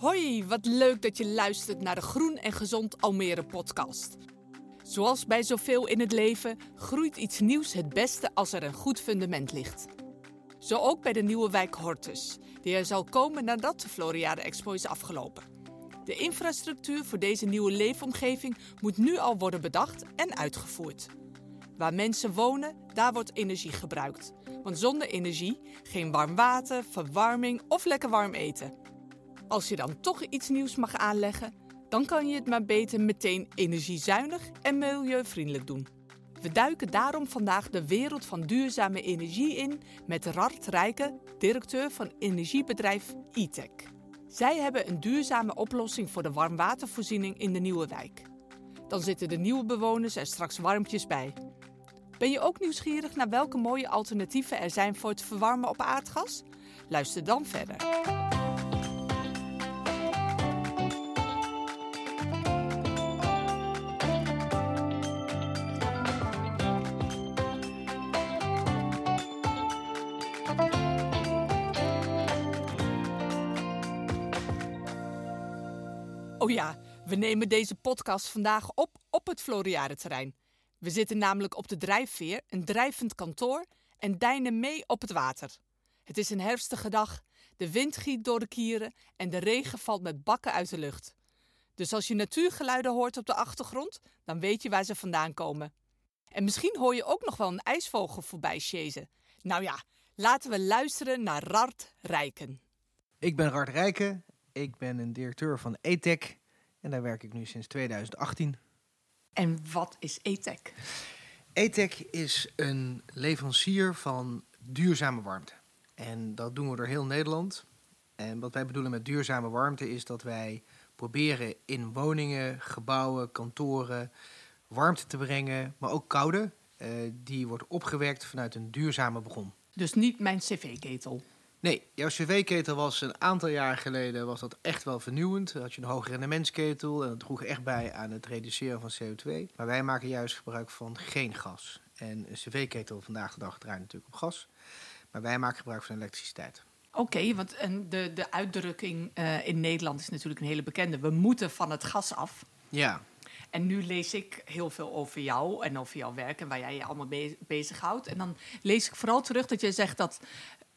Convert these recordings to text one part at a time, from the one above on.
Hoi, wat leuk dat je luistert naar de Groen en Gezond Almere podcast. Zoals bij zoveel in het leven groeit iets nieuws het beste als er een goed fundament ligt. Zo ook bij de nieuwe wijk Hortus, die er zal komen nadat de Floriade Expo is afgelopen. De infrastructuur voor deze nieuwe leefomgeving moet nu al worden bedacht en uitgevoerd. Waar mensen wonen, daar wordt energie gebruikt. Want zonder energie geen warm water, verwarming of lekker warm eten. Als je dan toch iets nieuws mag aanleggen, dan kan je het maar beter meteen energiezuinig en milieuvriendelijk doen. We duiken daarom vandaag de wereld van duurzame energie in met Rart Rijken, directeur van energiebedrijf E-Tech. Zij hebben een duurzame oplossing voor de warmwatervoorziening in de nieuwe wijk. Dan zitten de nieuwe bewoners er straks warmpjes bij. Ben je ook nieuwsgierig naar welke mooie alternatieven er zijn voor het verwarmen op aardgas? Luister dan verder. Oh ja, we nemen deze podcast vandaag op op het Floriade-terrein. We zitten namelijk op de drijfveer, een drijvend kantoor, en deinen mee op het water. Het is een herfstige dag, de wind giet door de kieren en de regen valt met bakken uit de lucht. Dus als je natuurgeluiden hoort op de achtergrond, dan weet je waar ze vandaan komen. En misschien hoor je ook nog wel een ijsvogel voorbij sjezen. Nou ja, laten we luisteren naar Rart Rijken. Ik ben Rart Rijken, ik ben een directeur van ETEC en daar werk ik nu sinds 2018. En wat is ETEC? ETEC is een leverancier van duurzame warmte. En dat doen we door heel Nederland. En wat wij bedoelen met duurzame warmte is dat wij proberen in woningen, gebouwen, kantoren warmte te brengen, maar ook koude. Uh, die wordt opgewekt vanuit een duurzame bron. Dus niet mijn cv-ketel? Nee, jouw cv-ketel was een aantal jaar geleden was dat echt wel vernieuwend. Dan had je een hoge rendementsketel en dat droeg echt bij aan het reduceren van CO2. Maar wij maken juist gebruik van geen gas. En een cv-ketel vandaag de dag draait natuurlijk op gas. Maar wij maken gebruik van elektriciteit. Oké, want en de, de uitdrukking uh, in Nederland is natuurlijk een hele bekende. We moeten van het gas af. Ja. En nu lees ik heel veel over jou en over jouw werk en waar jij je allemaal be bezighoudt. En dan lees ik vooral terug dat je zegt dat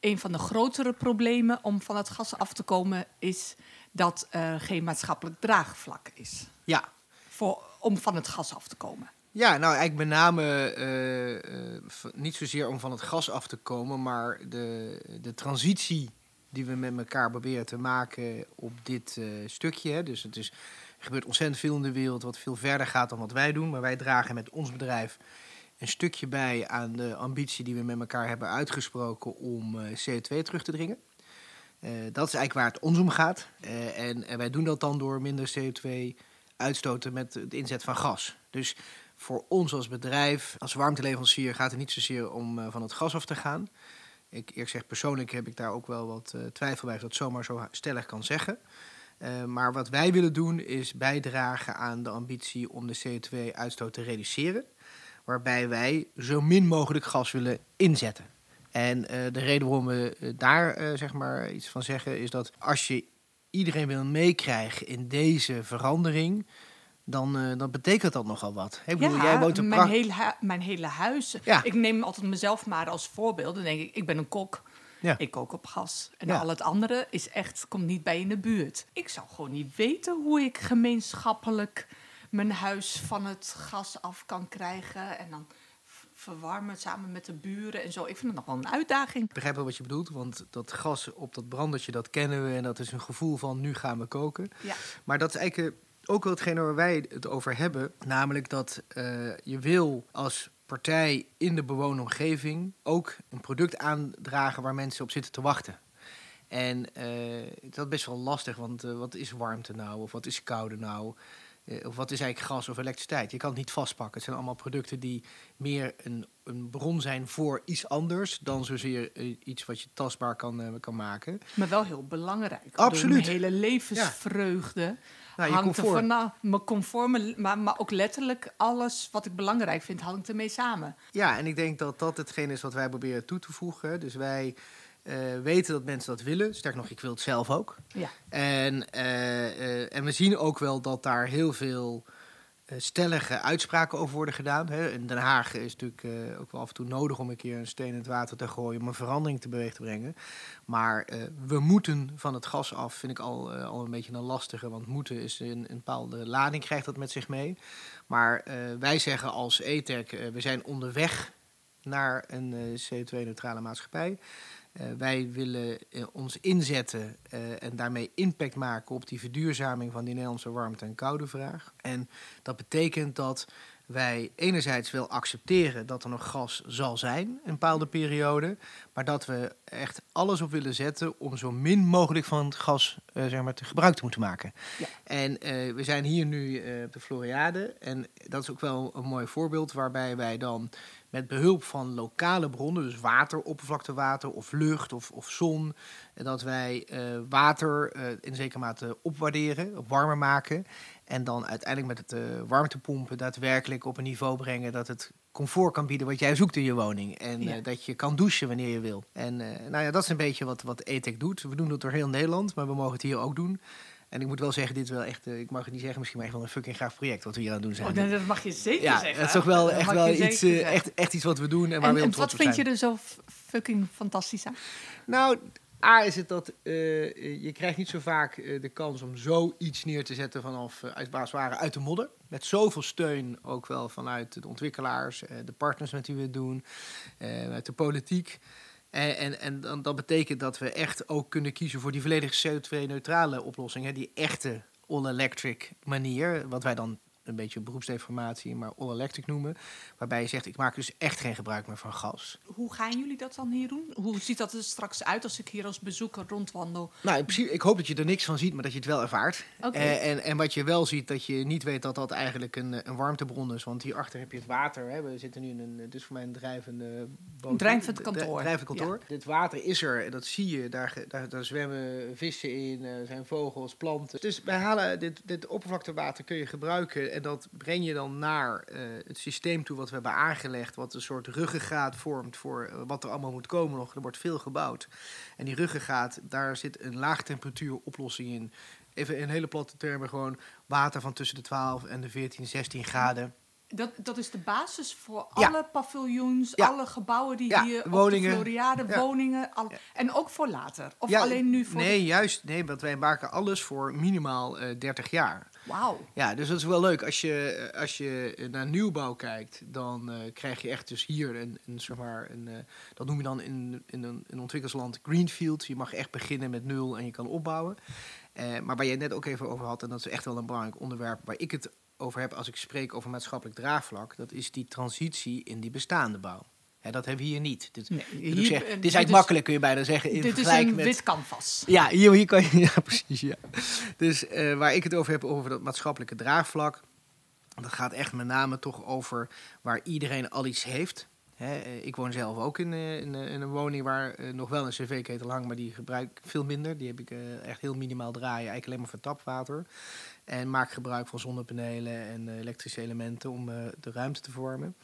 een van de grotere problemen om van het gas af te komen is dat er geen maatschappelijk draagvlak is. Ja. Voor, om van het gas af te komen. Ja, nou eigenlijk met name uh, uh, niet zozeer om van het gas af te komen, maar de, de transitie die we met elkaar proberen te maken op dit uh, stukje. Hè. Dus het is, er gebeurt ontzettend veel in de wereld wat veel verder gaat dan wat wij doen. Maar wij dragen met ons bedrijf een stukje bij aan de ambitie die we met elkaar hebben uitgesproken om uh, CO2 terug te dringen. Uh, dat is eigenlijk waar het ons om gaat. Uh, en, en, wij doen dat dan door minder CO2 uitstoten met de inzet van gas. Dus voor ons als bedrijf, als warmteleverancier, gaat het niet zozeer om van het gas af te gaan. Ik eerlijk zeg, persoonlijk heb ik daar ook wel wat twijfel bij of dat zomaar zo stellig kan zeggen. maar wat wij willen doen is bijdragen aan de ambitie om de CO2-uitstoot te reduceren waarbij wij zo min mogelijk gas willen inzetten. En uh, de reden waarom we uh, daar uh, zeg maar iets van zeggen is dat als je iedereen wil meekrijgen in deze verandering, dan, dan betekent dat nogal wat. Ik bedoel, ja, jij woont een mijn, hele mijn hele huis. Ja. Ik neem altijd mezelf maar als voorbeeld. Dan denk ik, ik ben een kok. Ja. Ik kook op gas. En al het andere is echt, komt niet bij in de buurt. Ik zou gewoon niet weten hoe ik gemeenschappelijk mijn huis van het gas af kan krijgen. En dan verwarmen samen met de buren en zo. Ik vind het nog wel een uitdaging. Ik begrijp wel wat je bedoelt, want dat gas op dat brandertje, dat kennen we. En dat is een gevoel van nu gaan we koken. Ja. Maar dat is eigenlijk ook wel hetgene waar wij het over hebben. Namelijk dat uh, je wil als partij in de bewoonde omgeving ook een product aandragen waar mensen op zitten te wachten. En uh, dat is best wel lastig, want uh, wat is warmte nou? Of wat is koude nou? Uh, of wat is eigenlijk gas of elektriciteit? Je kan het niet vastpakken. Het zijn allemaal producten die meer een, een bron zijn voor iets anders dan zozeer uh, iets wat je tastbaar kan, uh, kan maken. Maar wel heel belangrijk. Absoluut. Mijn hele levensvreugde ja. nou, hangt er nou, mijn comfort, maar, maar ook letterlijk alles wat ik belangrijk vind, hangt ermee samen. Ja, en ik denk dat dat hetgeen is wat wij proberen toe te voegen. Dus wij eh, weten dat mensen dat willen. Sterker nog, ik wil het zelf ook. Ja. En, eh, eh, en we zien ook wel dat daar heel veel stellige uitspraken over worden gedaan. Hè. In Den Haag is natuurlijk ook wel af en toe nodig om een keer een steen in het water te gooien om een verandering te beweeg te brengen. Maar we moeten van het gas af, vind ik al, al een beetje een lastige. Want moeten is een, een bepaalde lading, krijgt dat met zich mee. Maar wij zeggen als ETEC, we zijn onderweg naar een eh, CO2-neutrale maatschappij. Eh, wij willen eh, ons inzetten eh, en daarmee impact maken op die verduurzaming van die Nederlandse warmte- en koude vraag. En dat betekent dat wij enerzijds wel accepteren dat er nog gas zal zijn, een bepaalde periode, maar dat we echt alles op willen zetten om zo min mogelijk van het gas zeg maar, te gebruik te moeten maken. Ja. En we zijn hier nu op de Floriade en dat is ook wel een mooi voorbeeld waarbij wij dan met behulp van lokale bronnen, dus water, oppervlaktewater of lucht of, of zon, en dat wij eh, water eh, in zekere mate opwaarderen, warmer maken. En dan uiteindelijk met het eh, warmtepompen daadwerkelijk op een niveau brengen dat het comfort kan bieden wat jij zoekt in je woning. En Ja. eh, dat je kan douchen wanneer je wil. En eh, nou ja, dat is een beetje wat, wat ETEC doet. We doen dat door heel Nederland, maar we mogen het hier ook doen. En ik moet wel zeggen, dit is wel echt, eh, ik mag het niet zeggen, misschien maar echt wel een fucking gaaf project wat we hier aan het doen zijn. Oh, nee, dat mag je zeker ja, zeggen. het is toch wel Dat echt wel iets, eh, echt, echt iets wat we doen en waar En, we heel en trots wat op vind zijn. je er zo fucking fantastisch aan? Nou, A is het dat eh, je krijgt niet zo vaak de kans om zoiets neer te zetten vanaf, uit, waar uit de modder. Met zoveel steun, ook wel vanuit de ontwikkelaars, de partners met wie we het doen, uit de politiek. En, en, en dan, dat betekent dat we echt ook kunnen kiezen voor die volledig CO2-neutrale oplossing. Hè, die echte all-electric manier, wat wij dan een beetje beroepsdeformatie, maar all-electric noemen. Waarbij je zegt, ik maak dus echt geen gebruik meer van gas. Hoe gaan jullie dat dan hier doen? Hoe ziet dat er straks uit als ik hier als bezoeker rondwandel? Nou, in principe, ik hoop dat je er niks van ziet, maar dat je het wel ervaart. Eh, en, en wat je wel ziet, dat je niet weet dat dat eigenlijk een, een warmtebron is. Want hierachter heb je het water. Hè. We zitten nu in een, dus voor mij een drijvende boot. Een drijvend Dri- kantoor. drijvend kantoor. Dit water is er, dat zie je. Daar, daar zwemmen vissen in, eh, er zijn vogels, planten. Dus wij halen dit, dit oppervlaktewater kun je gebruiken. En dat breng je dan naar eh, het systeem toe wat we hebben aangelegd. Wat een soort ruggengraat vormt voor eh, wat er allemaal moet komen nog. Er wordt veel gebouwd. En die ruggengraat, daar zit een laagtemperatuur oplossing in. Even in hele platte termen gewoon water van tussen de 12 en de 14, 16 graden. Dat, dat is de basis voor Ja. alle paviljoens, Ja. alle gebouwen die Ja, hier woningen. op de Floriade, woningen. al-. En ook voor later? Of Ja, alleen nu voor... Nee, juist. Nee, want wij maken alles voor minimaal eh 30 jaar. Wauw. Ja, dus dat is wel leuk. Als je, eh, als je naar nieuwbouw kijkt, dan eh, krijg je echt dus hier een, een, zeg maar, een dat noem je dan in, in een in ontwikkelsland greenfield. Je mag echt beginnen met nul en je kan opbouwen. Maar waar het net ook even over had, en dat is echt wel een belangrijk onderwerp waar ik het over heb als ik spreek over maatschappelijk draagvlak, dat is die transitie in die bestaande bouw. Hè, dat hebben we hier niet. Dit, Nee, hier- dit is eigenlijk makkelijk, kun je bijna zeggen, in Dit is een met... wit canvas. Ja, hier, hier kan je. Ja, precies. Ja. Dus eh, waar ik het over heb, over dat maatschappelijke draagvlak. Dat gaat echt met name toch over waar iedereen al iets heeft. Hè, eh, ik woon zelf ook in, eh, eh, in een woning waar nog wel een cv-ketel hangt, maar die gebruik ik veel minder. Die heb ik echt heel minimaal draaien, eigenlijk alleen maar voor tapwater. En maak gebruik van zonnepanelen en elektrische elementen om de ruimte te vormen.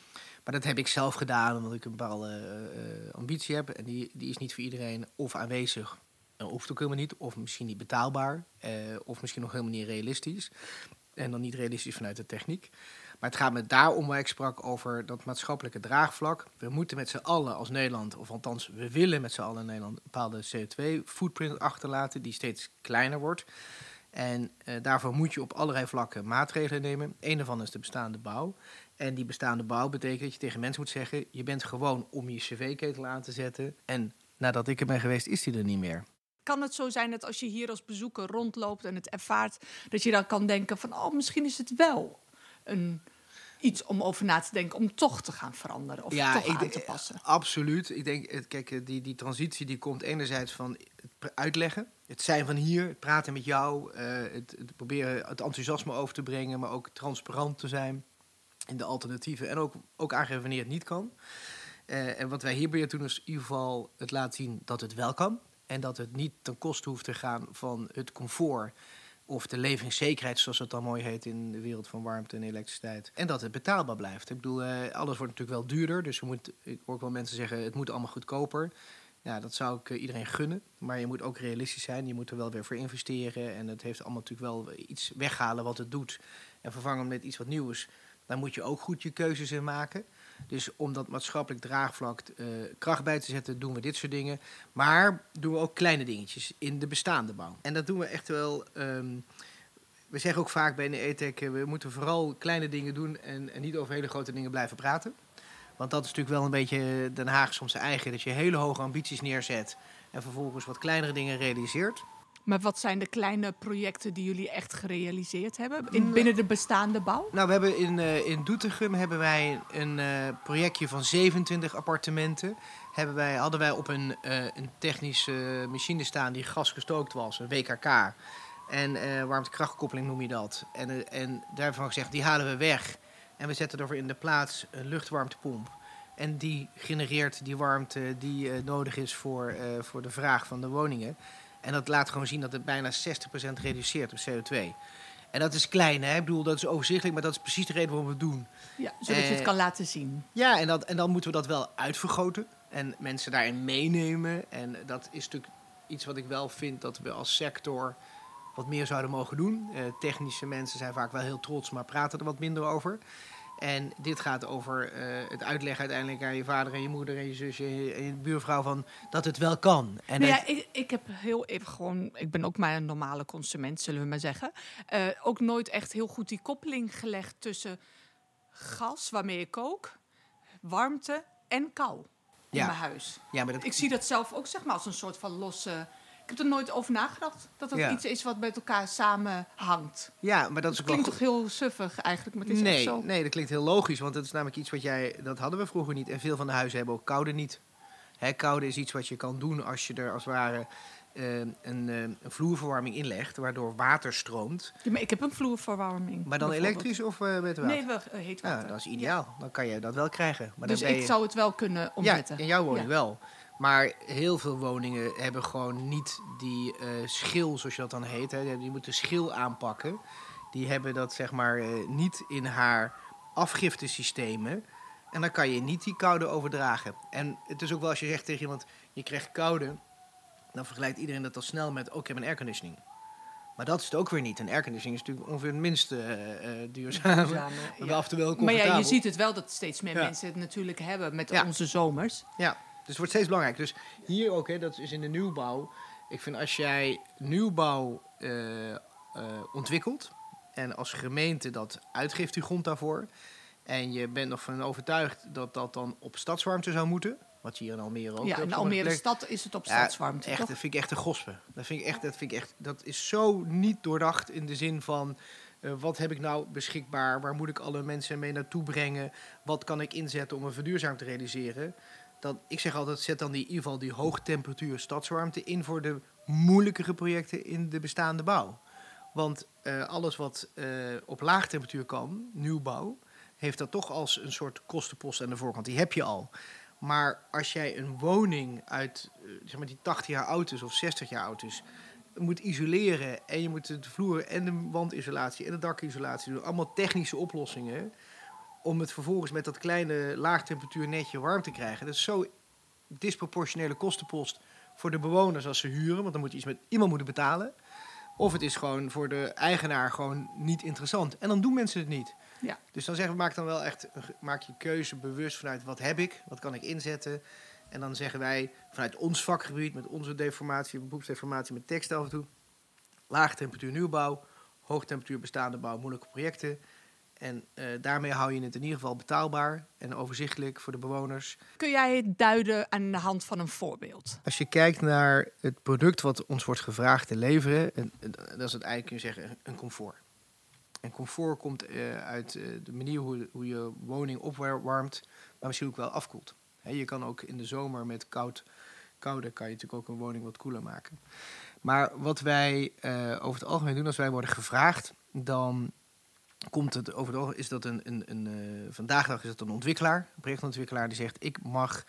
Maar dat heb ik zelf gedaan omdat ik een bepaalde ambitie heb. En die, die is niet voor iedereen of aanwezig dat hoeft ook helemaal niet. Of misschien niet betaalbaar. of misschien nog helemaal niet realistisch. En dan niet realistisch vanuit de techniek. Maar het gaat me daarom waar ik sprak over dat maatschappelijke draagvlak. We moeten met z'n allen als Nederland, of althans we willen met z'n allen in Nederland, een bepaalde CO2-footprint achterlaten die steeds kleiner wordt. En eh, daarvoor moet je op allerlei vlakken maatregelen nemen. Een daarvan is de bestaande bouw. En die bestaande bouw betekent dat je tegen mensen moet zeggen: je bent gewoon om je cv-ketel aan te zetten. En nadat ik er ben geweest, is die er niet meer. Kan het zo zijn dat als je hier als bezoeker rondloopt en het ervaart, dat je dan kan denken van, oh, misschien is het wel een, iets om over na te denken, om toch te gaan veranderen of toch ik aan te passen. Absoluut. Ik denk, het- kijk, eh, die, die transitie die komt enerzijds van het uitleggen. Het zijn van hier, het praten met jou, eh, het, het proberen het enthousiasme over te brengen, maar ook transparant te zijn in de alternatieven en ook, ook aangeven wanneer het niet kan. Eh, en wat wij hier doen is in ieder geval het laten zien dat het wel kan. En dat het niet ten koste hoeft te gaan van het comfort of de leveringszekerheid, zoals het dan mooi heet in de wereld van warmte en elektriciteit. En dat het betaalbaar blijft. Ik bedoel, eh, alles wordt natuurlijk wel duurder. Dus je moet, ik hoor ook wel mensen zeggen, het moet allemaal goedkoper. Ja, dat zou ik iedereen gunnen. Maar je moet ook realistisch zijn. Je moet er wel weer voor investeren. En het heeft allemaal natuurlijk wel iets weghalen wat het doet. En vervangen met iets wat nieuws. Daar moet je ook goed je keuzes in maken. Dus om dat maatschappelijk draagvlak uh, kracht bij te zetten, doen we dit soort dingen. Maar doen we ook kleine dingetjes in de bestaande bouw. En dat doen we echt wel. Um, we zeggen ook vaak bij de ETEC, we moeten vooral kleine dingen doen en, en, niet over hele grote dingen blijven praten. Want dat is natuurlijk wel een beetje Den Haag soms eigen, dat je hele hoge ambities neerzet en vervolgens wat kleinere dingen realiseert. Maar wat zijn de kleine projecten die jullie echt gerealiseerd hebben in, binnen de bestaande bouw? Nou, we hebben in, uh, in Doetinchem hebben wij een uh, projectje van 27 appartementen. Hebben wij, hadden wij op een, uh, een technische machine staan die gasgestookt was, een WKK. En warmtekrachtkoppeling noem je dat. En, en daarvan gezegd, die halen we weg. En we zetten ervoor in de plaats een luchtwarmtepomp. En die genereert die warmte die nodig is voor, voor de vraag van de woningen. En dat laat gewoon zien dat het bijna 60% reduceert op CO2. En dat is klein, hè? Ik bedoel, dat is overzichtelijk, maar dat is precies de reden waarom we het doen. Ja, zodat je het kan laten zien. Ja, en, dat, en dan moeten we dat wel uitvergroten en mensen daarin meenemen. En dat is natuurlijk iets wat ik wel vind dat we als sector wat meer zouden mogen doen. Uh, technische mensen zijn vaak wel heel trots, maar praten er wat minder over. En dit gaat over uh, het uitleggen uiteindelijk aan je vader en je moeder en je zusje en je, buurvrouw van dat het wel kan. En nou ja, ik, ik heb heel even gewoon, ik ben ook maar een normale consument, zullen we maar zeggen. Uh, ook nooit echt heel goed die koppeling gelegd tussen gas waarmee ik kook, warmte en kou in mijn huis. Ja, maar dat... Ik zie dat zelf ook zeg maar als een soort van losse ik heb er nooit over nagedacht. Dat dat iets is wat met elkaar samenhangt. Ja, maar dat, is klinkt toch heel suffig eigenlijk, maar het is nee, zo. Nee, dat klinkt heel logisch, want het is namelijk iets wat jij... Dat hadden we vroeger niet en veel van de huizen hebben ook koude niet. Hè, koude is iets wat je kan doen als je er als het ware... Uh, een, uh, een, vloerverwarming inlegt, waardoor water stroomt. Ja, maar ik heb een vloerverwarming. Maar dan elektrisch of uh, met water? Nee, wel heet water. Ja, dat is ideaal. Dan kan je dat wel krijgen. Maar dus dan ik zou het wel kunnen omzetten? Ja, in jouw woning wel. Maar heel veel woningen hebben gewoon niet die uh, schil, zoals je dat dan heet. Hè. Die moeten schil aanpakken. Die hebben dat zeg maar uh, niet in haar afgiftesystemen. En dan kan je niet die koude overdragen. En het is ook wel als je zegt tegen iemand, je krijgt koude. Dan vergelijkt iedereen dat al snel met, ook ik heb een airconditioning. Maar dat is het ook weer niet. Een airconditioning is natuurlijk ongeveer het minste uh, uh, duurzame. duurzame ja. af wel maar ja, je ziet het wel dat steeds meer ja. mensen het natuurlijk hebben met ja. onze zomers. Ja, het wordt steeds belangrijker. Dus hier ook, hè, dat is in de nieuwbouw. Ik vind als jij nieuwbouw uh, uh, ontwikkelt en als gemeente dat uitgeeft die grond daarvoor. En je bent nog van overtuigd dat dat dan op stadswarmte zou moeten. Wat je hier in Almere ook Ja, in Almere stad is het op stadswarmte. Ja, echt, dat vind ik echt een gospe. Dat vind ik echt, dat vind ik echt, dat is zo niet doordacht in de zin van. Uh, wat heb ik nou beschikbaar? Waar moet ik alle mensen mee naartoe brengen? Wat kan ik inzetten om een verduurzaming te realiseren? Dan, ik zeg altijd, zet dan die, in ieder geval die hoogtemperatuur stadswarmte in voor de moeilijkere projecten in de bestaande bouw. Want uh, alles wat uh, op laagtemperatuur kan, nieuwbouw, heeft dat toch als een soort kostenpost aan de voorkant. Die heb je al. Maar als jij een woning uit uh, zeg maar die 80 jaar oud is of 60 jaar oud is, moet isoleren en je moet de vloer en de wandisolatie en de dakisolatie doen, allemaal technische oplossingen om het vervolgens met dat kleine laagtemperatuur netje warm te krijgen. Dat is zo disproportionele kostenpost voor de bewoners als ze huren, want dan moet je iets met iemand moeten betalen. Of het is gewoon voor de eigenaar gewoon niet interessant. En dan doen mensen het niet. Ja. Dus dan zeggen we, maak dan wel echt, maak je keuze bewust vanuit wat heb ik, wat kan ik inzetten. En dan zeggen wij vanuit ons vakgebied, met onze deformatie, beroepsdeformatie met tekst af en toe. Laag temperatuur nieuwbouw, hoog temperatuur bestaande bouw, moeilijke projecten. En uh, daarmee hou je het in ieder geval betaalbaar en overzichtelijk voor de bewoners. Kun jij het duiden aan de hand van een voorbeeld? Als je kijkt naar het product wat ons wordt gevraagd te leveren, en, en dat is het eigenlijk, kun je zeggen, een comfort. En comfort komt uh, uit uh, de manier hoe, hoe, je woning opwarmt, maar misschien ook wel afkoelt. He, je kan ook in de zomer met koud, koude, kan je natuurlijk ook een woning wat koeler maken. Maar wat wij over het algemeen doen als wij worden gevraagd, dan komt het overal, is dat een, een, een uh, vandaag dag is dat een ontwikkelaar, een projectontwikkelaar die zegt ik mag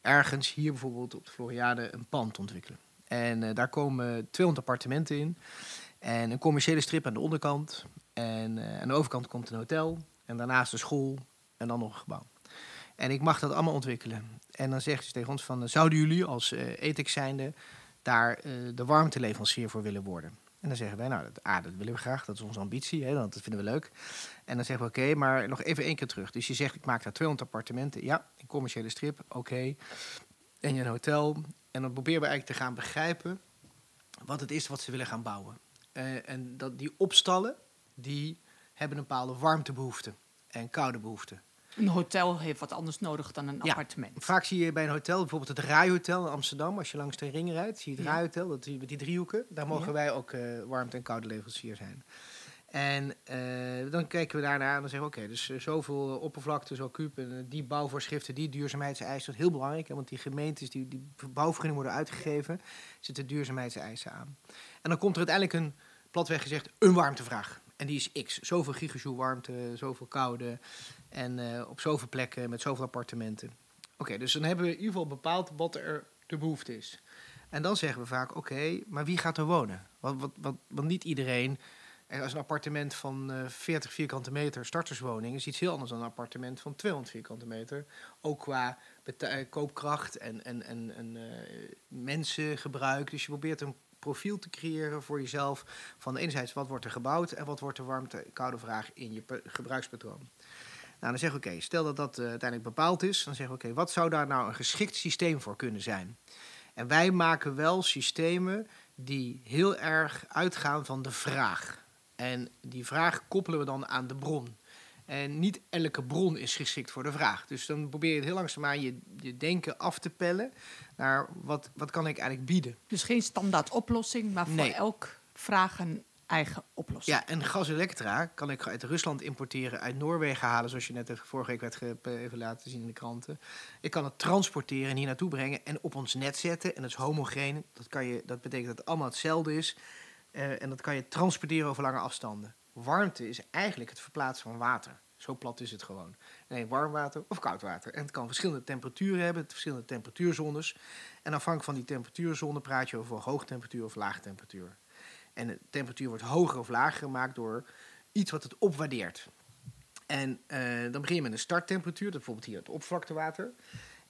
ergens hier bijvoorbeeld op de Floriade een pand ontwikkelen. En uh, daar komen 200 appartementen in en een commerciële strip aan de onderkant en uh, aan de overkant komt een hotel en daarnaast een school en dan nog een gebouw. En ik mag dat allemaal ontwikkelen. En dan zegt ze tegen ons van, zouden jullie als uh, ETEX zijnde daar de warmteleverancier voor willen worden? En dan zeggen wij, nou, dat, ah, dat willen we graag, dat is onze ambitie, hè, dat vinden we leuk. En dan zeggen we, oké, maar nog even één keer terug. Dus je zegt, ik maak daar 200 appartementen. Ja, een commerciële strip, oké. En je een hotel. En dan proberen we eigenlijk te gaan begrijpen wat het is wat ze willen gaan bouwen. Uh, en dat die opstallen, die hebben een bepaalde warmtebehoefte en koude behoefte. Een hotel heeft wat anders nodig dan een appartement. Vaak zie je bij een hotel, bijvoorbeeld het Rijhotel in Amsterdam, als je langs de ringen rijdt, zie je het ja. Rijhotel, dat met die driehoeken. Daar mogen wij ook uh, warmte- en koude leverancier zijn. En uh, dan kijken we daarnaar en dan zeggen we, oké, dus uh, zoveel oppervlakte, zo kuub, en die bouwvoorschriften, die duurzaamheidseisen, dat is heel belangrijk. Hè, want die gemeentes, die, die bouwvergunningen worden uitgegeven, zitten duurzaamheidseisen aan. En dan komt er uiteindelijk een, platweg gezegd, een warmtevraag. En die is x. Zoveel gigajoule warmte, zoveel koude. En uh, op zoveel plekken met zoveel appartementen. Oké, dus dan hebben we in ieder geval bepaald wat er de behoefte is. En dan zeggen we vaak, oké, maar wie gaat er wonen? Want, wat, wat, niet iedereen... Als een appartement van uh, 40 vierkante meter starterswoning is iets heel anders dan een appartement van 200 vierkante meter. Ook qua koopkracht en, en, en, en mensengebruik. Dus je probeert een profiel te creëren voor jezelf. Van enerzijds wat wordt er gebouwd en wat wordt de warmte-koude vraag in je gebruikspatroon. Nou, dan zeggen we oké, stel dat dat uh, uiteindelijk bepaald is, dan zeggen we oké, wat zou daar nou een geschikt systeem voor kunnen zijn? En wij maken wel systemen die heel erg uitgaan van de vraag. En die vraag koppelen we dan aan de bron. En niet elke bron is geschikt voor de vraag. Dus dan probeer je heel langzaamaan je, je denken af te pellen naar wat, wat kan ik eigenlijk bieden. Dus geen standaard oplossing, maar voor elk vraag een eigen oplossing. Ja, en gas elektra kan ik uit Rusland importeren, uit Noorwegen halen, zoals je net vorige week werd even laten zien in de kranten. Ik kan het transporteren en hier naartoe brengen en op ons net zetten. En dat is homogeen. Dat, kan je, dat betekent dat het allemaal hetzelfde is. Uh, en dat kan je transporteren over lange afstanden. Warmte is eigenlijk het verplaatsen van water. Zo plat is het gewoon. Nee, warm water of koud water. En het kan verschillende temperaturen hebben, verschillende temperatuurzones. En afhankelijk van die temperatuurzone praat je over hoge temperatuur of lage temperatuur. En de temperatuur wordt hoger of lager gemaakt door iets wat het opwaardeert. En uh, dan begin je met een starttemperatuur, bijvoorbeeld hier het oppervlaktewater.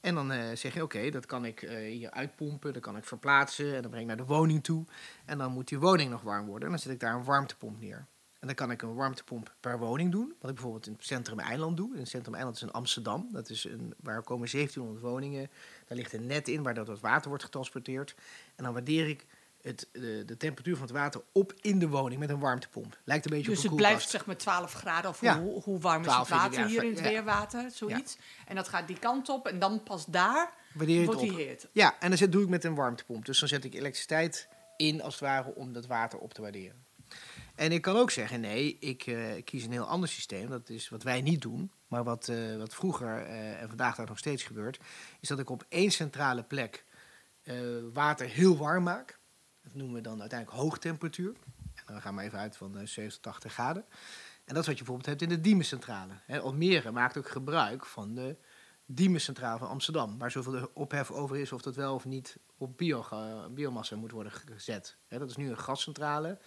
En dan uh, zeg je, oké, dat kan ik uh, hier uitpompen, dat kan ik verplaatsen en dan breng ik naar de woning toe. En dan moet die woning nog warm worden en dan zet ik daar een warmtepomp neer. En dan kan ik een warmtepomp per woning doen. Wat ik bijvoorbeeld in het Centrum Eiland doe. In het Centrum Eiland is in Amsterdam. Dat is een, waar komen 1700 woningen. Daar ligt een net in waar dat water wordt getransporteerd. En dan waardeer ik het, de, de, temperatuur van het water op in de woning met een warmtepomp. Lijkt een beetje dus op een het blijft zeg maar 12 graden of ja. hoe, hoe, warm is het water hier in het weerwater, zoiets. En dat gaat die kant op en dan pas daar wordt die heet. Ja, en dan doe ik met een warmtepomp. Dus dan zet ik elektriciteit in als het ware om dat water op te waarderen. En ik kan ook zeggen, nee, ik uh, kies een heel ander systeem. Dat is wat wij niet doen, maar wat, uh, wat vroeger uh, en vandaag daar nog steeds gebeurt. Is dat ik op één centrale plek water heel warm maak. Dat noemen we dan uiteindelijk hoogtemperatuur. En dan gaan we even uit van 70, 80 graden. En dat is wat je bijvoorbeeld hebt in de Diemencentrale. Almere maakt ook gebruik van de Diemencentrale van Amsterdam. Waar zoveel ophef over is of dat wel of niet op bio, biomassa moet worden gezet. dat is nu een gascentrale.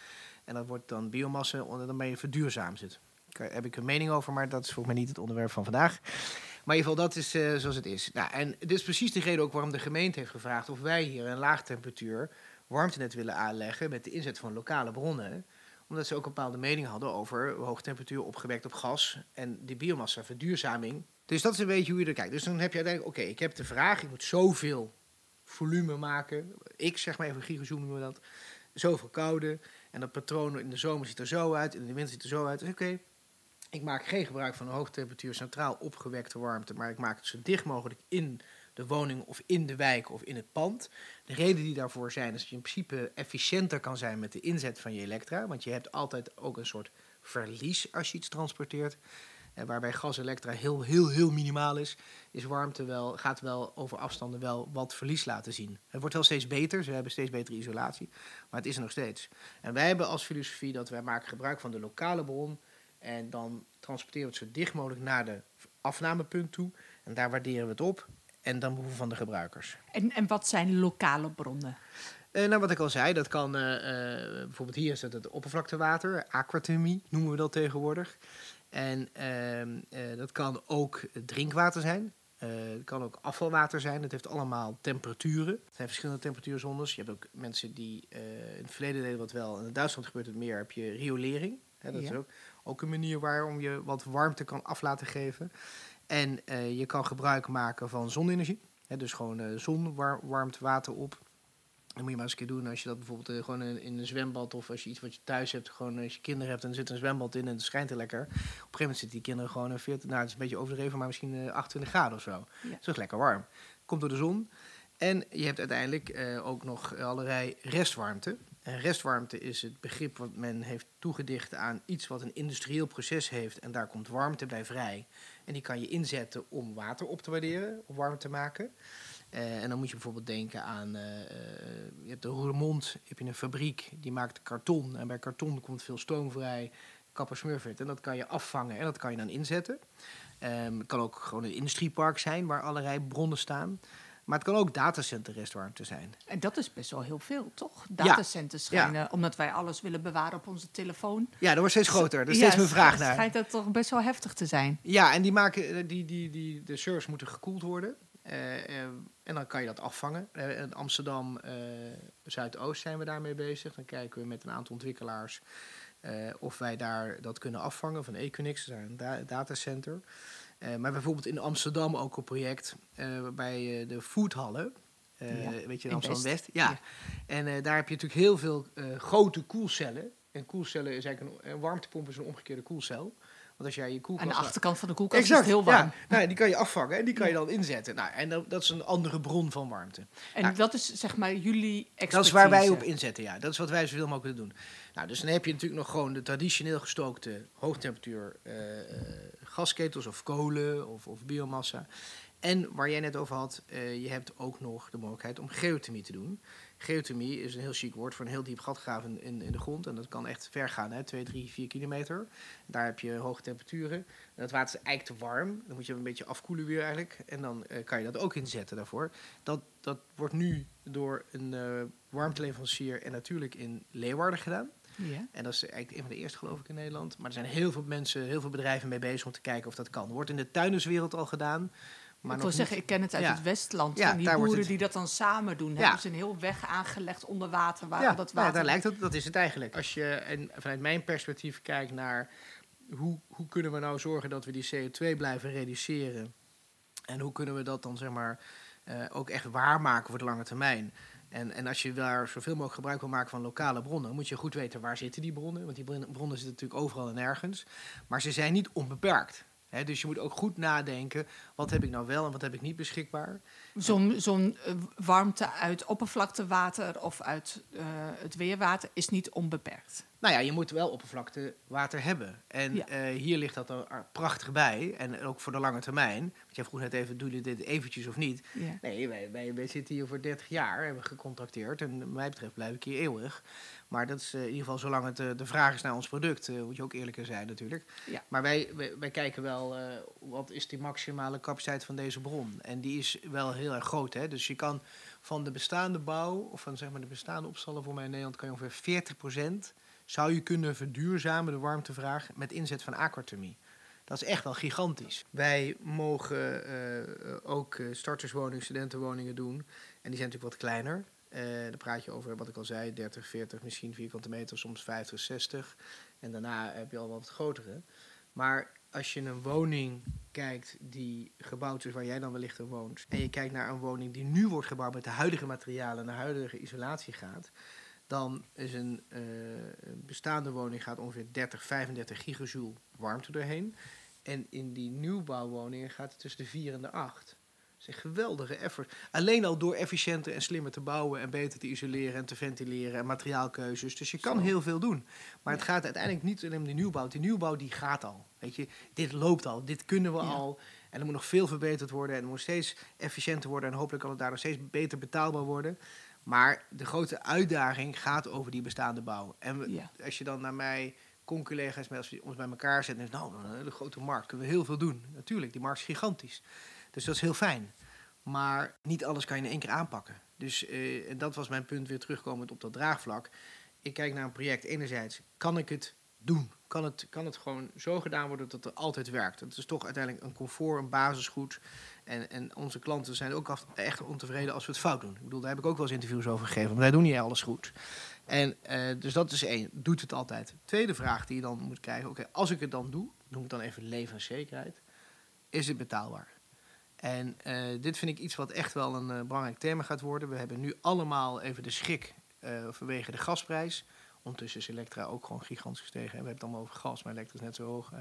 En dat wordt dan biomassa, je verduurzaamd zit. Daar heb ik een mening over, maar dat is volgens mij niet het onderwerp van vandaag. Maar in ieder geval, dat is uh, zoals het is. Nou, en dit is precies de reden ook waarom de gemeente heeft gevraagd of wij hier een laagtemperatuur warmtenet willen aanleggen met de inzet van lokale bronnen. Omdat ze ook een bepaalde mening hadden over hoogtemperatuur opgewekt op gas en die biomassa verduurzaming. Dus dat is een beetje hoe je er kijkt. Dus dan heb je uiteindelijk, oké, ik heb de vraag, ik moet zoveel volume maken. Ik zeg maar even gigajoule noemen we dat. Zoveel koude. En dat patroon in de zomer ziet er zo uit, in de winter ziet er zo uit. Dus oké, ik maak geen gebruik van een hoogtemperatuur centraal opgewekte warmte, maar ik maak het zo dicht mogelijk in de woning of in de wijk of in het pand. De reden die daarvoor zijn is dat je in principe efficiënter kan zijn met de inzet van je elektra, want je hebt altijd ook een soort verlies als je iets transporteert. En waarbij gas elektra heel, heel, heel minimaal is, is warmte wel, gaat wel over afstanden wel wat verlies laten zien. Het wordt wel steeds beter, ze hebben steeds betere isolatie, maar het is er nog steeds. En wij hebben als filosofie dat wij maken gebruik van de lokale bron en dan transporteren we het zo dicht mogelijk naar de afnamepunt toe. En daar waarderen we het op en dan behoeven van de gebruikers. En, en wat zijn lokale bronnen? Uh, nou, wat ik al zei, dat kan uh, uh, bijvoorbeeld hier is het, het oppervlaktewater, aquathermie noemen we dat tegenwoordig. En ehm, dat kan ook drinkwater zijn. Eh, het kan ook afvalwater zijn. Het heeft allemaal temperaturen. Het zijn verschillende temperatuurzones. Je hebt ook mensen die uh, in het verleden deden wat wel. In Duitsland gebeurt het meer. Heb je riolering. Hè, dat is ook, ook een manier waarom je wat warmte kan af laten geven. En uh, je kan gebruik maken van zonne-energie. Hè, dus gewoon zon warmt water op. Dan moet je maar eens een keer doen als je dat bijvoorbeeld uh, gewoon in, in, een zwembad of als je iets wat je thuis hebt, gewoon als je kinderen hebt en er zit een zwembad in en het schijnt er lekker. Op een gegeven moment zitten die kinderen gewoon 40, nou het is een beetje overdreven, maar misschien uh, 28 graden of zo. Ja. Dat is lekker warm. Komt door de zon. En je hebt uiteindelijk uh, ook nog allerlei restwarmte. En restwarmte is het begrip wat men heeft toegedicht aan iets wat een industrieel proces heeft. En daar komt warmte bij vrij. En die kan je inzetten om water op te waarderen, om warm te maken. Uh, en dan moet je bijvoorbeeld denken aan, uh, je hebt de Roermond, heb je een fabriek, die maakt karton. En bij karton komt veel stoom vrij, kapper smurfit. En dat kan je afvangen en dat kan je dan inzetten. Um, het kan ook gewoon een industriepark zijn waar allerlei bronnen staan. Maar het kan ook datacenter restwarmte zijn. En dat is best wel heel veel, toch? Datacenters schijnen, ja. omdat wij alles willen bewaren op onze telefoon. Ja, dat wordt steeds groter. Er is steeds meer vraag naar. schijnt dat toch best wel heftig te zijn. Ja, en die maken, die, die, die, de servers moeten gekoeld worden. Uh, en dan kan je dat afvangen. Uh, in Amsterdam Zuidoost zijn we daarmee bezig. Dan kijken we met een aantal ontwikkelaars of wij daar dat kunnen afvangen van Equinix, is een da datacenter. maar bijvoorbeeld in Amsterdam ook een project bij de foodhallen. Ja, weet je, in Amsterdam West. Ja. ja. En daar heb je natuurlijk heel veel grote koelcellen. En koelcellen is eigenlijk een, een warmtepomp is een omgekeerde koelcel. Want als jij je koelkast... Aan de achterkant van de koelkast exact, is het heel warm. Ja, nou, die kan je afvangen en die kan je dan inzetten. Nou, en dat, dat is een andere bron van warmte. En nou, dat is zeg maar jullie expertise? Dat is waar wij op inzetten, ja. Dat is wat wij zoveel mogelijk doen. Nou, dus dan heb je natuurlijk nog gewoon de traditioneel gestookte hoogtemperatuur uh, gasketels of kolen of, of biomassa. En waar jij net over had, uh, je hebt ook nog de mogelijkheid om geothermie te doen. Geothermie is een heel chic woord voor een heel diep gat graven in, in de grond. En dat kan echt ver gaan, hè, 2, 3, 4 kilometer. Daar heb je hoge temperaturen. En dat water is eigenlijk te warm. Dan moet je een beetje afkoelen weer eigenlijk. En dan uh, kan je dat ook inzetten daarvoor. Dat, dat wordt nu door een uh, warmteleverancier en natuurlijk in Leeuwarden gedaan. Ja. En dat is eigenlijk een van de eerste, geloof ik, in Nederland. Maar er zijn heel veel mensen, heel veel bedrijven mee bezig om te kijken of dat kan. Wordt in de tuinerswereld al gedaan. Maar ik wil zeggen, ik ken het uit het Westland. Ja, die boeren die dat dan samen doen. Ja. Hebben ze een heel weg aangelegd onder water. Waar ja, dat nou water... daar lijkt het, dat is het eigenlijk. Als je en vanuit mijn perspectief kijkt naar hoe, hoe kunnen we nou zorgen dat we die CO2 blijven reduceren. En hoe kunnen we dat dan zeg maar uh, ook echt waarmaken voor de lange termijn. En, en als je daar zoveel mogelijk gebruik wil maken van lokale bronnen, moet je goed weten waar zitten die bronnen. Want die bronnen zitten natuurlijk overal en nergens. Maar ze zijn niet onbeperkt dus je moet ook goed nadenken, wat heb ik nou wel en wat heb ik niet beschikbaar. Zo'n uh, warmte uit oppervlaktewater of uit uh, het weerwater is niet onbeperkt. Nou ja, je moet wel oppervlaktewater hebben. En ja. uh, hier ligt dat er prachtig bij. En ook voor de lange termijn. Want jij vroeg net even, doen jullie dit eventjes of niet? Ja. Nee, wij, wij, wij, zitten hier voor 30 jaar, hebben gecontracteerd. En wat mij betreft blijf ik hier eeuwig. Maar dat is uh, in ieder geval zolang het uh, de vraag is naar ons product, moet je ook eerlijker zijn natuurlijk. Ja. Maar wij, wij, wij, kijken wel, wat is die maximale capaciteit van deze bron? En die is wel heel erg groot. Hè? Dus je kan van de bestaande bouw, of van zeg maar de bestaande opstallen voor mij in Nederland, kan je ongeveer 40% zou je kunnen verduurzamen, de warmtevraag, met inzet van aquathermie. Dat is echt wel gigantisch. Wij mogen ook starterswoningen, studentenwoningen doen. En die zijn natuurlijk wat kleiner. Uh, dan praat je over, wat ik al zei, 30, 40, misschien vierkante meter, soms 50, 60. En daarna heb je al wat grotere. Maar als je een woning kijkt die gebouwd is waar jij dan wellicht in woont. En je kijkt naar een woning die nu wordt gebouwd met de huidige materialen en de huidige isolatie gaat. Dan is een uh, bestaande woning gaat ongeveer 30, 35 gigajoule warmte doorheen. En in die nieuwbouwwoningen gaat het tussen de 4 en de 8 is een geweldige effort. Alleen al door efficiënter en slimmer te bouwen en beter te isoleren en te ventileren en materiaalkeuzes. Dus je kan Zo. heel veel doen. Maar het gaat uiteindelijk niet alleen om die nieuwbouw. Die nieuwbouw die gaat al. Weet je, dit loopt al, dit kunnen we ja. al. En er moet nog veel verbeterd worden en er moet steeds efficiënter worden. En hopelijk kan het daardoor steeds beter betaalbaar worden. Maar de grote uitdaging gaat over die bestaande bouw. En we, ja. als je dan naar mij con-collega's, als we ons bij elkaar zetten, nou, de grote markt, kunnen we heel veel doen. Natuurlijk, die markt is gigantisch. Dus dat is heel fijn. Maar niet alles kan je in één keer aanpakken. Dus uh, dat was mijn punt weer terugkomend op dat draagvlak. Ik kijk naar een project. Enerzijds, kan ik het doen? kan het, kan het gewoon zo gedaan worden dat het altijd werkt. Het is toch uiteindelijk een comfort, een basisgoed. En, en onze klanten zijn ook echt ontevreden als we het fout doen. Ik bedoel, daar heb ik ook wel eens interviews over gegeven. Want wij doen niet alles goed. En uh, dus dat is één. Doet het altijd. Tweede vraag die je dan moet krijgen. Oké, als ik het dan doe, noem ik dan even levenszekerheid. Is het betaalbaar? En uh, dit vind ik iets wat echt wel een uh, belangrijk thema gaat worden. We hebben nu allemaal even de schrik vanwege de gasprijs. Ondertussen is Elektra ook gewoon gigantisch gestegen. We hebben het allemaal over gas, maar Elektra is net zo hoog.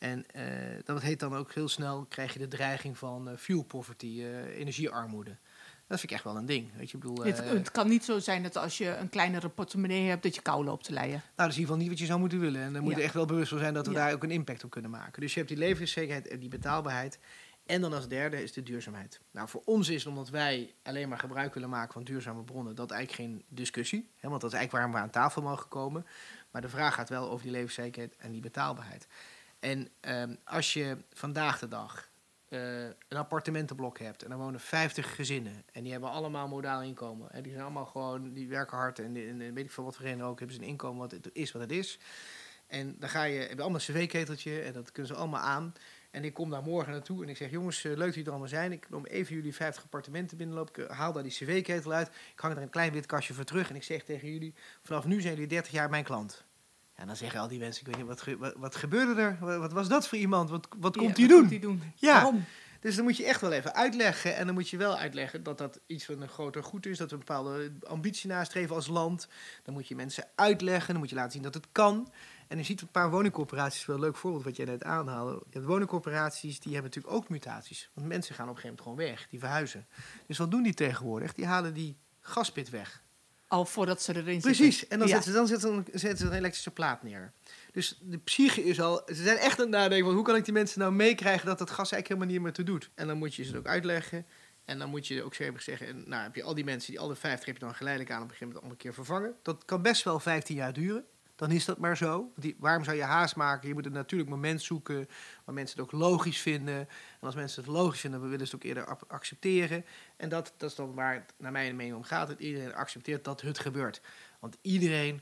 En dat heet dan ook heel snel, krijg je de dreiging van fuel poverty, energiearmoede. Dat vind ik echt wel een ding. Weet je, ik bedoel, het, het, kan niet zo zijn dat als je een kleinere portemonnee hebt, dat je kou loopt te leiden. Nou, dat is in ieder geval niet wat je zou moeten willen. En dan moet je echt wel bewust van zijn dat we daar ook een impact op kunnen maken. Dus je hebt die levenszekerheid en die betaalbaarheid. En dan als derde is de duurzaamheid. Nou, voor ons is het omdat wij alleen maar gebruik willen maken van duurzame bronnen, dat eigenlijk geen discussie. Hè, want dat is eigenlijk waarom we aan tafel mogen komen. Maar de vraag gaat wel over die levenszekerheid en die betaalbaarheid. En ehm, als je vandaag de dag uh, een appartementenblok hebt en dan wonen 50 gezinnen en die hebben allemaal modaal inkomen. En die zijn allemaal gewoon, die werken hard en, en, weet ik veel wat voor reden ook, hebben ze een inkomen wat het is wat het is. En dan ga je, hebben allemaal een cv-keteltje en dat kunnen ze allemaal aan. En ik kom daar morgen naartoe en ik zeg: Jongens, eh, leuk dat jullie er allemaal zijn. Ik kom even jullie 50 appartementen binnenlopen. Ik haal daar die cv-ketel uit. Ik hang er een klein wit kastje voor terug. En ik zeg tegen jullie: Vanaf nu zijn jullie 30 jaar mijn klant. En dan zeggen al die mensen: Ik weet niet, wat, wat, wat gebeurde er? Wat, was dat voor iemand? Wat, wat komt hij doen? doen? Ja. Waarom? Dus dan moet je echt wel even uitleggen. En dan moet je wel uitleggen dat dat iets van een groter goed is. Dat we een bepaalde ambitie nastreven als land. Dan moet je mensen uitleggen. Dan moet je laten zien dat het kan. En je ziet een paar woningcorporaties, wel een leuk voorbeeld wat jij net aanhaalde. Je hebt woningcorporaties, die hebben natuurlijk ook mutaties. Want mensen gaan op een gegeven moment gewoon weg, die verhuizen. Dus wat doen die tegenwoordig? Die halen die gaspit weg. Al voordat ze erin zitten. Precies, en dan, zetten, ze, dan zetten, zetten ze een elektrische plaat neer. Dus de psyche is al... Ze zijn echt aan het nadenken van hoe kan ik die mensen nou meekrijgen dat het gas eigenlijk helemaal niet meer te doet. En dan moet je ze ook uitleggen. En dan moet je ook zeggen, en, nou heb je al die mensen, die alle 50 heb je dan geleidelijk aan op een gegeven moment allemaal een keer vervangen. Dat kan best wel 15 jaar duren dan is dat maar zo. Die, waarom zou je haast maken? Je moet een natuurlijk moment zoeken waar mensen het ook logisch vinden. En als mensen het logisch vinden, dan willen ze het ook eerder accepteren. En dat, dat is dan waar het naar mijn mening om gaat. Dat iedereen accepteert dat het gebeurt. Want iedereen,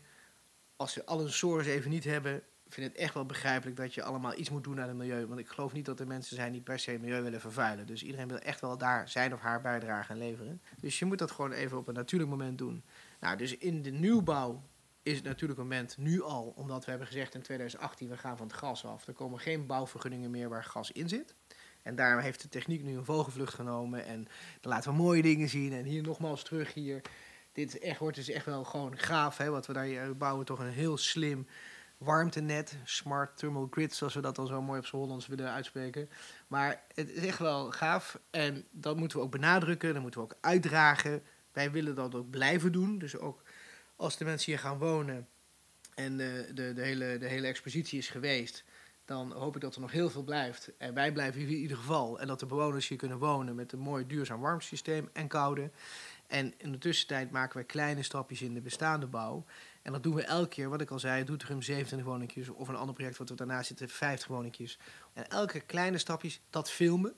als ze alle sores even niet hebben, vindt het echt wel begrijpelijk dat je allemaal iets moet doen aan het milieu. Want ik geloof niet dat er mensen zijn die per se het milieu willen vervuilen. Dus iedereen wil echt wel daar zijn of haar bijdrage aan leveren. Dus je moet dat gewoon even op een natuurlijk moment doen. Nou, dus in de nieuwbouw is het natuurlijk moment nu al, omdat we hebben gezegd in 2018 we gaan van het gas af. Er komen geen bouwvergunningen meer waar gas in zit. En daarom heeft de techniek nu een vogelvlucht genomen en dan laten we mooie dingen zien. En hier nogmaals terug hier. Dit echt, wordt dus echt wel gewoon gaaf. Hè, wat we daar we bouwen toch een heel slim warmtenet, smart thermal grid, zoals we dat dan zo mooi op z'n Hollands willen uitspreken. Maar het is echt wel gaaf en dat moeten we ook benadrukken, dat moeten we ook uitdragen. Wij willen dat ook blijven doen, dus ook als de mensen hier gaan wonen en de, de, de, hele, de hele expositie is geweest, dan hoop ik dat er nog heel veel blijft. En wij blijven hier in ieder geval. En dat de bewoners hier kunnen wonen met een mooi duurzaam warmsysteem en koude. En in de tussentijd maken we kleine stapjes in de bestaande bouw. En dat doen we elke keer, wat ik al zei, Doetinchem 27 woningjes of een ander project wat er daarnaast zitten, 50 woningjes. En elke kleine stapjes, dat filmen,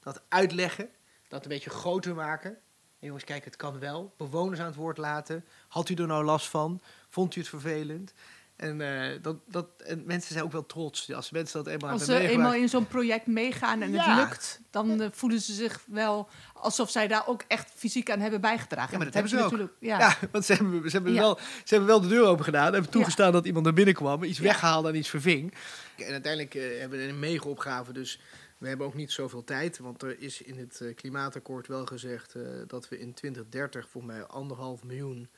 dat uitleggen, dat een beetje groter maken jongens, kijk, het kan wel. Bewoners aan het woord laten. Had u er nou last van? Vond u het vervelend? En, uh, dat, dat, en mensen zijn ook wel trots. Als mensen dat eenmaal Als ze eenmaal in zo'n project meegaan en het lukt, dan uh, voelen ze zich wel alsof zij daar ook echt fysiek aan hebben bijgedragen. Ja, maar dat, hebben ze, natuurlijk. Ja. ja. want ze hebben, ze, hebben wel, ze hebben wel de deur open gedaan. Hebben toegestaan dat iemand naar binnen kwam, iets weggehaald en iets verving. En uiteindelijk uh, hebben we een mega opgave. Dus we hebben ook niet zoveel tijd, want er is in het uh, klimaatakkoord wel gezegd uh, dat we in 2030 volgens mij anderhalf miljoen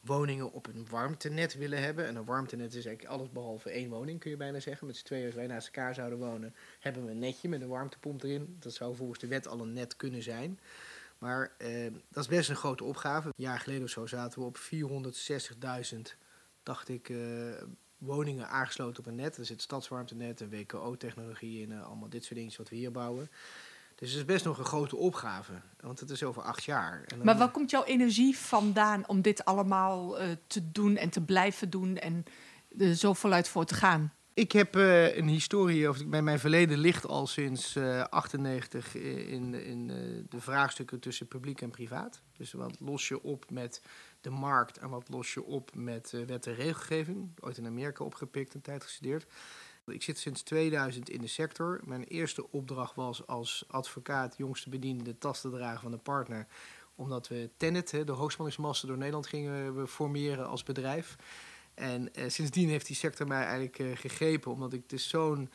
woningen op een warmtenet willen hebben. En een warmtenet is eigenlijk alles behalve één woning, kun je bijna zeggen. Met z'n tweeën, als wij naast elkaar zouden wonen, hebben we een netje met een warmtepomp erin. Dat zou volgens de wet al een net kunnen zijn. Maar uh, dat is best een grote opgave. Een jaar geleden of zo zaten we op 460.000, dacht ik, woningen aangesloten op een net. Er zit stadswarmtenet en WKO-technologie in, uh, allemaal dit soort dingen wat we hier bouwen. Dus het is best nog een grote opgave, want het is over acht jaar. En maar waar komt jouw energie vandaan om dit allemaal uh, te doen en te blijven doen en er zo voluit voor te gaan? Ik heb uh, een historie, of bij mijn verleden ligt al sinds 1998 uh, in, in de vraagstukken tussen publiek en privaat. Dus wat los je op met de markt en wat los je op met wet en regelgeving. Ooit in Amerika opgepikt, een tijd gestudeerd. Ik zit sinds 2000 in de sector. Mijn eerste opdracht was als advocaat jongste bediende de tas te dragen van een partner. Omdat we Tenet, de hoogspanningsmasten door Nederland, gingen formeren als bedrijf. En eh, sindsdien heeft die sector mij eigenlijk eh, gegrepen, omdat ik is zo'n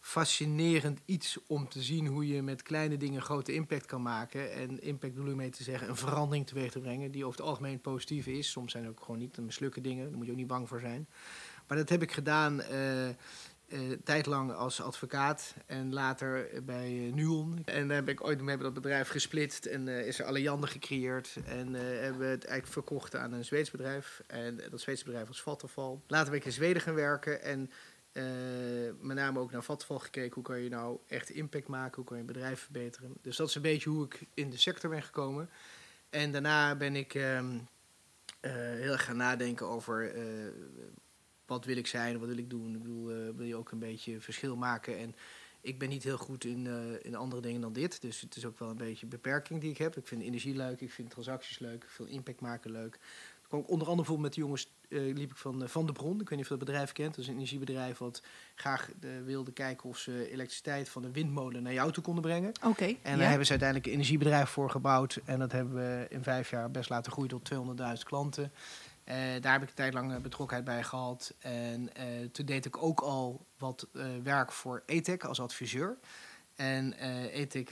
fascinerend iets om te zien hoe je met kleine dingen grote impact kan maken. En impact bedoel ik mee te zeggen, een verandering teweeg te brengen die over het algemeen positief is. Soms zijn ook gewoon niet mislukken dingen, daar moet je ook niet bang voor zijn. Maar dat heb ik gedaan uh, uh, tijdlang als advocaat en later bij uh, Nuon. En daar heb ik ooit hebben dat bedrijf gesplitst en is er Alliander gecreëerd. En hebben we het eigenlijk verkocht aan een Zweeds bedrijf. En dat Zweedse bedrijf was Vattenfall. Later ben ik in Zweden gaan werken en met name ook naar Vattenfall gekeken. Hoe kan je nou echt impact maken? Hoe kan je bedrijf verbeteren? Dus dat is een beetje hoe ik in de sector ben gekomen. En daarna ben ik ehm, heel erg gaan nadenken over wat wil ik zijn, wat wil ik doen. Ik bedoel, uh, wil je ook een beetje verschil maken. En ik ben niet heel goed in, uh, in andere dingen dan dit. Dus het is ook wel een beetje een beperking die ik heb. Ik vind energie leuk, ik vind transacties leuk, ik vind impact maken leuk. Kon onder andere bijvoorbeeld met de jongens uh, liep ik van Van de Bron. Ik weet niet of je dat bedrijf kent. Dat is een energiebedrijf wat graag wilde kijken of ze elektriciteit van een windmolen naar jou toe konden brengen. Oké. en daar hebben ze uiteindelijk een energiebedrijf voor gebouwd. En dat hebben we in vijf jaar best laten groeien tot 200.000 klanten. Uh, daar heb ik een tijd lang eh, betrokkenheid bij gehad. En uh, toen deed ik ook al wat werk voor ETEC als adviseur. En ETEC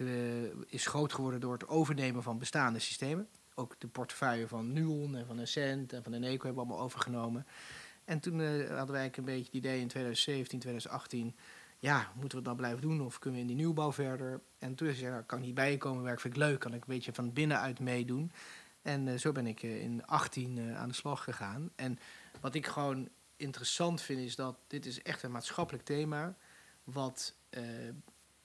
is groot geworden door het overnemen van bestaande systemen. Ook de portefeuille van Nuon en van Essent en van Eneco hebben allemaal overgenomen. En toen hadden wij een beetje het idee in 2017, 2018 ja, moeten we het dan blijven doen of kunnen we in die nieuwbouw verder? En toen zei ik, nou, kan ik niet bij komen werken, vind ik leuk, kan ik een beetje van binnenuit meedoen. En uh, zo ben ik uh, in 18 uh, aan de slag gegaan. En wat ik gewoon interessant vind is dat dit is echt een maatschappelijk thema. Wat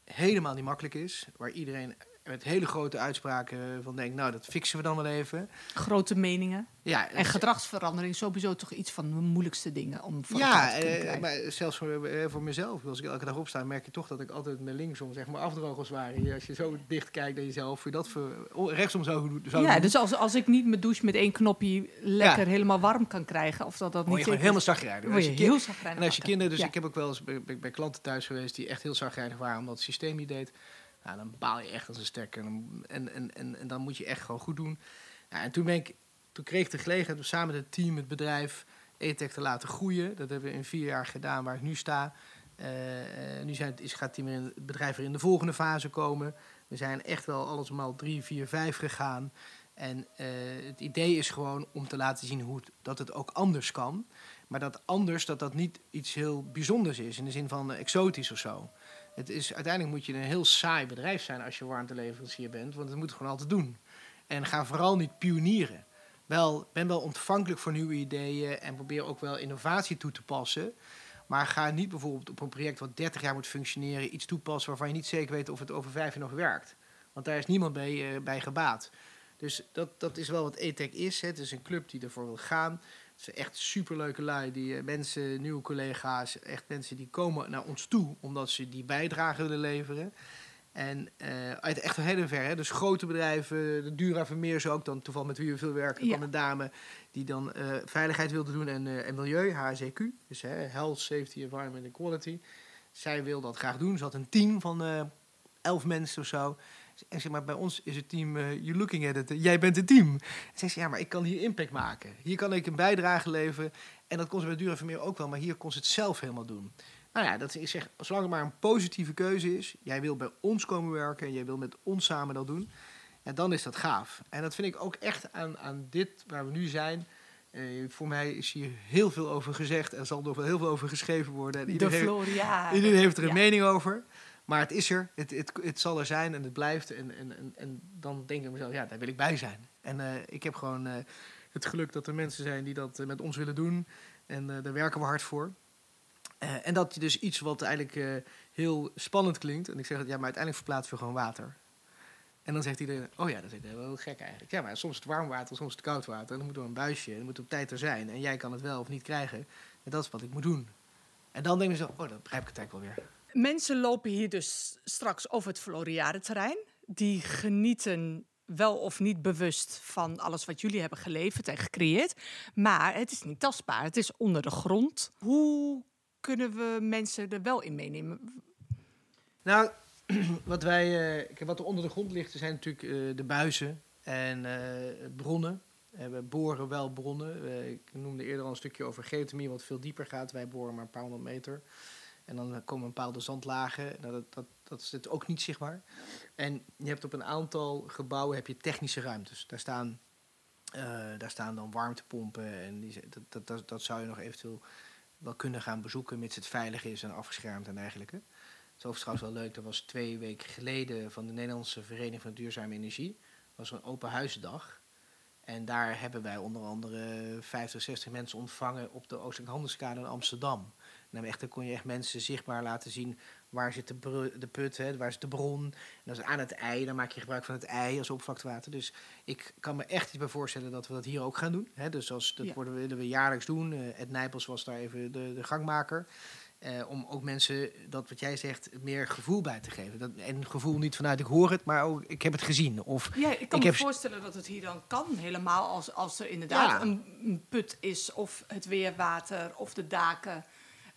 helemaal niet makkelijk is. Waar iedereen met hele grote uitspraken van denkt, nou dat fixen we dan wel even. Grote meningen. Ja, en gedragsverandering sowieso toch iets van de moeilijkste dingen om voor ja, te krijgen. maar zelfs voor, voor mezelf, als ik elke dag opsta, merk je toch dat ik altijd met linksom zeg maar afdroog waren. Als je zo dicht kijkt naar jezelf, je dat voor, rechtsom zou, zou Ja, doen. dus als, als ik niet mijn douche met één knopje lekker ja. helemaal warm kan krijgen, of dat dat niet je gewoon helemaal zagrijnig. Word je heel zagrijnig. En als je kinderen, dus ja. ik heb ook wel eens bij, bij, bij klanten thuis geweest die echt heel zagrijnig waren omdat het systeem niet deed. Dan baal je echt als een stekker. En, en, en, en dan moet je echt gewoon goed doen. En toen, ben ik, toen kreeg ik de gelegenheid om samen met het team, het bedrijf, ETEC te laten groeien. Dat hebben we in vier jaar gedaan waar ik nu sta. Uh, nu zijn, is, gaat het, bedrijf weer in de volgende fase komen. We zijn echt wel allesmaal drie, vier, vijf gegaan. En uh, het idee is gewoon om te laten zien hoe het, dat het ook anders kan. Maar dat anders, dat dat niet iets heel bijzonders is. In de zin van exotisch of zo. Het is, uiteindelijk moet je een heel saai bedrijf zijn als je warmteleverancier bent, want dat moet gewoon altijd doen. En ga vooral niet pionieren. Wel, ben wel ontvankelijk voor nieuwe ideeën en probeer ook wel innovatie toe te passen. Maar ga niet bijvoorbeeld op een project wat 30 jaar moet functioneren iets toepassen waarvan je niet zeker weet of het over vijf jaar nog werkt. Want daar is niemand bij, uh, bij gebaat. Dus dat, dat is wel wat ETEC is. Hè. Het is een club die ervoor wil gaan. Het zijn echt superleuke lui. Die uh, mensen, nieuwe collega's, echt mensen die komen naar ons toe omdat ze die bijdrage willen leveren. En uh, uit echt heel ver. Hè. Dus grote bedrijven, de Dura Vermeers ook dan toevallig met wie we veel werken. Ja. een dame die dan uh, veiligheid wilde doen en, uh, en milieu, HSEQ. Dus hè, Health, Safety, Environment and Quality. Zij wil dat graag doen. Ze had een team van elf mensen of zo. En zeg maar, bij ons is het team, uh, you looking at it, uh, jij bent het team. En zei ze, ja, maar ik kan hier impact maken. Hier kan ik een bijdrage leveren. En dat kon ze bij Dura Vermeer ook wel, maar hier kon ze het zelf helemaal doen. Nou ja, dat is zeg, zolang het maar een positieve keuze is, jij wil bij ons komen werken en jij wil met ons samen dat doen, en dan is dat gaaf. En dat vind ik ook echt aan, aan dit waar we nu zijn. Uh, voor mij is hier heel veel over gezegd en zal er heel veel over geschreven worden. En iedereen, De iedereen heeft er een ja. mening over. Maar het is er, het, het, het zal er zijn en het blijft. En, en, en, dan denk ik mezelf, ja, daar wil ik bij zijn. En uh, ik heb gewoon uh, het geluk dat er mensen zijn die dat met ons willen doen. En daar werken we hard voor. En dat dus iets wat eigenlijk heel spannend klinkt. En ik zeg ja, maar uiteindelijk verplaatsen we gewoon water. En dan zegt iedereen, oh ja, dat is wel gek eigenlijk. Ja, maar soms het warm water, soms het koud water. En dan moet er een buisje, en dan moet op tijd er zijn. En jij kan het wel of niet krijgen. En dat is wat ik moet doen. En dan denken ze, oh, dat begrijp ik het eigenlijk wel weer. Mensen lopen hier dus straks over het Floriade-terrein. Die genieten wel of niet bewust van alles wat jullie hebben geleverd en gecreëerd. Maar het is niet tastbaar. Het is onder de grond. Hoe kunnen we mensen er wel in meenemen? Nou, wat, wij, uh, wat er onder de grond ligt, zijn natuurlijk uh, de buizen en uh, bronnen. we boren wel bronnen. ik noemde eerder al een stukje over geothermie, wat veel dieper gaat. Wij boren maar een paar honderd meter. En dan komen bepaalde zandlagen. Nou, dat, dat, dat is dit ook niet zichtbaar. En je hebt op een aantal gebouwen heb je technische ruimtes. Daar staan, daar staan dan warmtepompen. En die, dat, dat, dat, dat zou je nog eventueel wel kunnen gaan bezoeken, mits het veilig is en afgeschermd en dergelijke. Het is trouwens wel leuk, dat was twee weken geleden van de Nederlandse Vereniging van Duurzame Energie. was een open huisdag. En daar hebben wij onder andere 50, 60 mensen ontvangen op de Oostelijk Handelskade in Amsterdam. En echt, dan kon je echt mensen zichtbaar laten zien waar zit de, de put, hè, waar zit de bron. En dat is aan het ei, dan maak je gebruik van het ei als oppervlaktewater. Dus ik kan me echt iets bij voorstellen dat we dat hier ook gaan doen. Hè. Dus als, dat worden, willen we jaarlijks doen. Uh, Ed Nijpels was daar even de, de gangmaker. Uh, om ook mensen dat wat jij zegt meer gevoel bij te geven. Dat, en gevoel niet vanuit ik hoor het, maar ook ik heb het gezien. Of, ja, ik kan me voorstellen dat het hier dan kan. Helemaal als, als er inderdaad een, een, put is of het weerwater of de daken.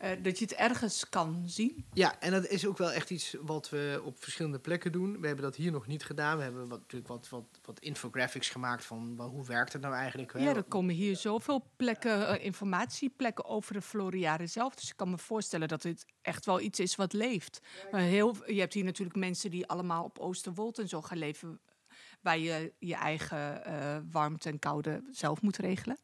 Uh, dat je het ergens kan zien. Ja, en dat is ook wel echt iets wat we op verschillende plekken doen. We hebben dat hier nog niet gedaan. We hebben wat, natuurlijk wat, wat, wat infographics gemaakt van wel, hoe werkt het nou eigenlijk. Ja, er komen hier zoveel plekken, uh, informatieplekken over de Floriade zelf. Dus ik kan me voorstellen dat dit echt wel iets is wat leeft. Uh, heel, je hebt hier natuurlijk mensen die allemaal op Oosterwold en zo gaan leven... waar je je eigen warmte en koude zelf moet regelen.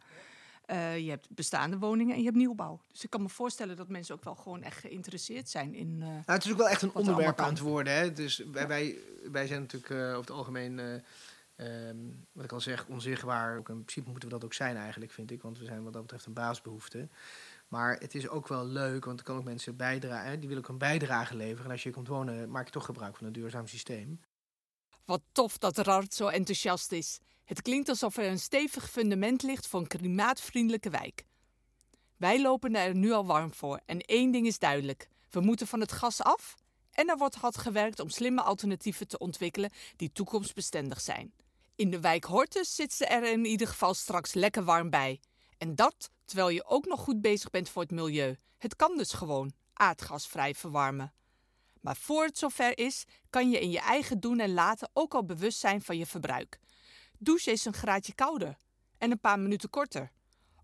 Uh, je hebt bestaande woningen en je hebt nieuwbouw. Dus ik kan me voorstellen dat mensen ook wel gewoon echt geïnteresseerd zijn in. Uh, nou, het is ook wel echt een onderwerp aan het worden. Hè? Dus wij, wij, wij zijn natuurlijk uh, over het algemeen, um, wat ik al zeg, onzichtbaar. Ook in principe moeten we dat ook zijn eigenlijk, vind ik. Want we zijn wat dat betreft een baasbehoefte. Maar het is ook wel leuk, want er kan ook mensen bijdragen. Die willen ook een bijdrage leveren. En als je komt wonen, maak je toch gebruik van een duurzaam systeem. Wat tof dat Rart zo enthousiast is. Het klinkt alsof er een stevig fundament ligt voor een klimaatvriendelijke wijk. Wij lopen er nu al warm voor en één ding is duidelijk: we moeten van het gas af en er wordt hard gewerkt om slimme alternatieven te ontwikkelen die toekomstbestendig zijn. In de wijk Hortus zit ze er in ieder geval straks lekker warm bij. En dat terwijl je ook nog goed bezig bent voor het milieu. Het kan dus gewoon aardgasvrij verwarmen. Maar voor het zover is, kan je in je eigen doen en laten ook al bewust zijn van je verbruik. Douche is een graadje kouder en een paar minuten korter.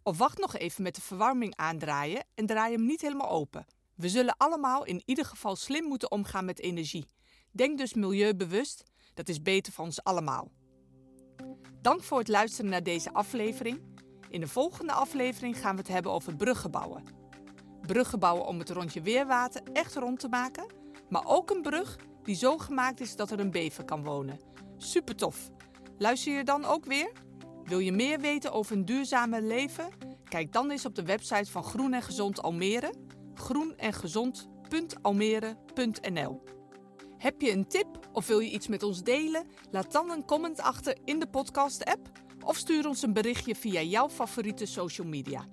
Of wacht nog even met de verwarming aandraaien en draai hem niet helemaal open. We zullen allemaal in ieder geval slim moeten omgaan met energie. Denk dus milieubewust, dat is beter voor ons allemaal. Dank voor het luisteren naar deze aflevering. In de volgende aflevering gaan we het hebben over bruggen bouwen. Bruggen bouwen om het rondje weerwater echt rond te maken, maar ook een brug die zo gemaakt is dat er een bever kan wonen. Super tof! Luister je dan ook weer? Wil je meer weten over een duurzame leven? Kijk dan eens op de website van Groen en Gezond Almere, groenengezond.almere.nl. Heb je een tip of wil je iets met ons delen? Laat dan een comment achter in de podcast-app of stuur ons een berichtje via jouw favoriete social media.